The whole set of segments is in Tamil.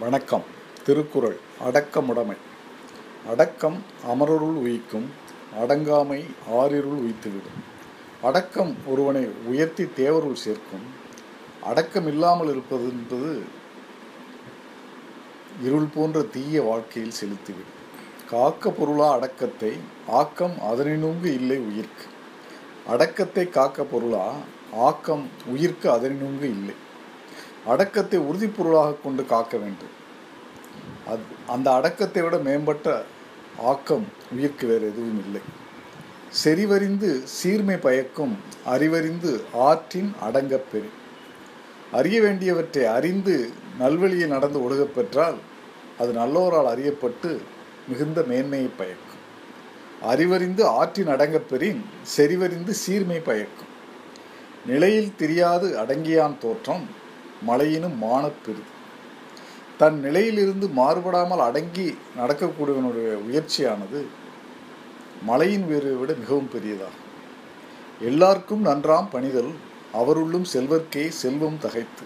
வணக்கம் திருக்குறள் அடக்கமுடைமை. அடக்கம் அமரருள் உயிக்கும் அடங்காமை ஆறிருள் உயித்துவிடும். அடக்கம் ஒருவனை உயர்த்தி தேவருள் சேர்க்கும். அடக்கம் இல்லாமல் இருப்பது என்பது இருள் போன்ற தீய வாழ்க்கையில் செலுத்திவிடும். காக்க பொருளா அடக்கத்தை ஆக்கம் அதனினுங்கு இல்லை உயிர்க்கு. அடக்கத்தை காக்க பொருளா ஆக்கம் உயிர்க்கு அதனினுங்கு இல்லை. அடக்கத்தை உறுதிப்பொருளாக கொண்டு காக்க வேண்டும். அது அந்த அடக்கத்தை விட மேம்பட்ட ஆக்கம் உயிர்க்கு வேறு எதுவும் இல்லை. செறிவறிந்து சீர்மை பயக்கும் அறிவறிந்து ஆற்றின் அடங்கப் பெறு. அறிய வேண்டியவற்றை அறிந்து நல்வழியை நடந்து ஒழுகப் பெற்றால் அது நல்லோரால் அறியப்பட்டு மிகுந்த மேன்மையை பயக்கும். அறிவறிந்து ஆற்றின் அடங்கப் பெறின் செறிவறிந்து சீர்மை பயக்கும். நிலையில் தெரியாது அடங்கியான் தோற்றம் மலையினும் மானப்பெரு தன் நிலையிலிருந்து மாறுபடாமல் அடங்கி நடக்கக்கூடியவனுடைய உயர்ச்சியானது மலையின் வேரை விட மிகவும் பெரியதாகும். எல்லாருக்கும் நன்றாம் பணிதல் அவருள்ளும் செல்வர்க்கே செல்வம் தகைத்து.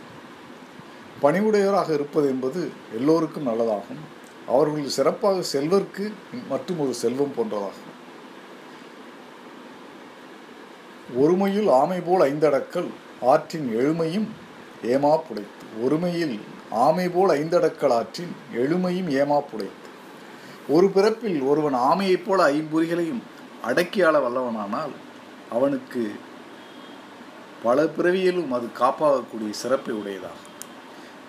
பணிவுடையவராக இருப்பது என்பது எல்லோருக்கும் நல்லதாகும். அவர்கள் சிறப்பாக செல்வர்க்கு மற்றும் ஒரு செல்வம் போன்றதாகும். ஒருமையில் ஆமை போல் ஐந்தடக்கல் ஆற்றின் எழுமையும் ஏமாப்புடைத்து ஒருமையில் ஆமை போல் ஐந்தடக்கலாற்றின் எழுமையும் ஏமாப்புடைத்து. ஒரு பிறப்பில் ஒருவன் ஆமையைப் போல ஐம்பொறிகளையும் அடக்கியாள வல்லவனானால் அவனுக்கு பல பிறவியிலும் அது காப்பாகக்கூடிய சிறப்பை உடையதாகும்.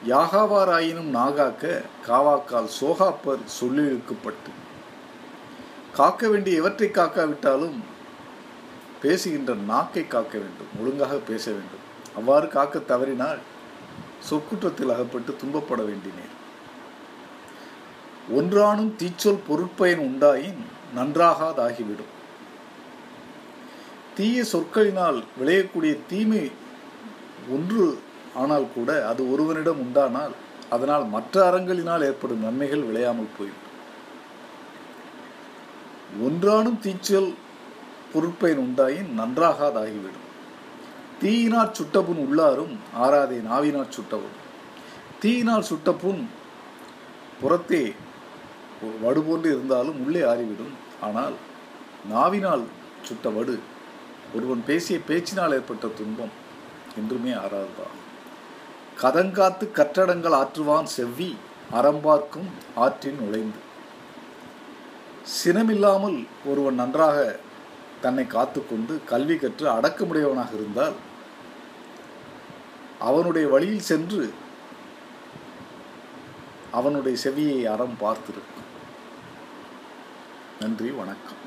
யாகாவாராயினும் நாகாக்க காவாக்கால் சோகாப்பர் சொல்லிழுக்கப்பட்டு காக்க வேண்டிய எவற்றை காக்காவிட்டாலும் பேசுகின்ற நாக்கை காக்க வேண்டும் ஒழுங்காக பேச வேண்டும். அவ்வாறு காக்க தவறினால் சொற்குற்றத்தில் அகப்பட்டு துன்பப்பட வேண்டினேன். ஒன்றானும் தீச்சொல் பொருட்பயன் உண்டாயின் நன்றாகாதாகிவிடும். தீய சொற்களினால் விளையக்கூடிய தீமை ஒன்று ஆனால் கூட அது ஒருவனிடம் உண்டானால் அதனால் மற்ற அறங்களினால் ஏற்படும் நன்மைகள் விளையாமல் போய்விடும். ஒன்றானும் தீச்சொல் பொருட்பயன் உண்டாயின் நன்றாகாதாகிவிடும். தீயினால் சுட்ட புண் உள்ளாரும் ஆறாதே நாவினால் சுட்டப்புண் தீயினால் சுட்டப்புண் புறத்தே வடு போன்று இருந்தாலும் உள்ளே ஆறிவிடும். ஆனால் நாவினால் சுட்ட வடு ஒருவன் பேசிய பேச்சினால் ஏற்பட்ட துன்பம் என்றுமே ஆறாதுதான் கதங்காத்து கற்றடங்கள் ஆற்றுவான் செவ்வி அறம்பார்க்கும் ஆற்றின் நுழைந்து. சினமில்லாமல் ஒருவன் நன்றாக தன்னை காத்துக்கொண்டு கல்வி கற்று அடக்கமுடையவனாக இருந்தால் அவனுடைய வழியில் சென்று அவனுடைய செவியை அறம் பார்த்திருக்கும். நன்றி வணக்கம்.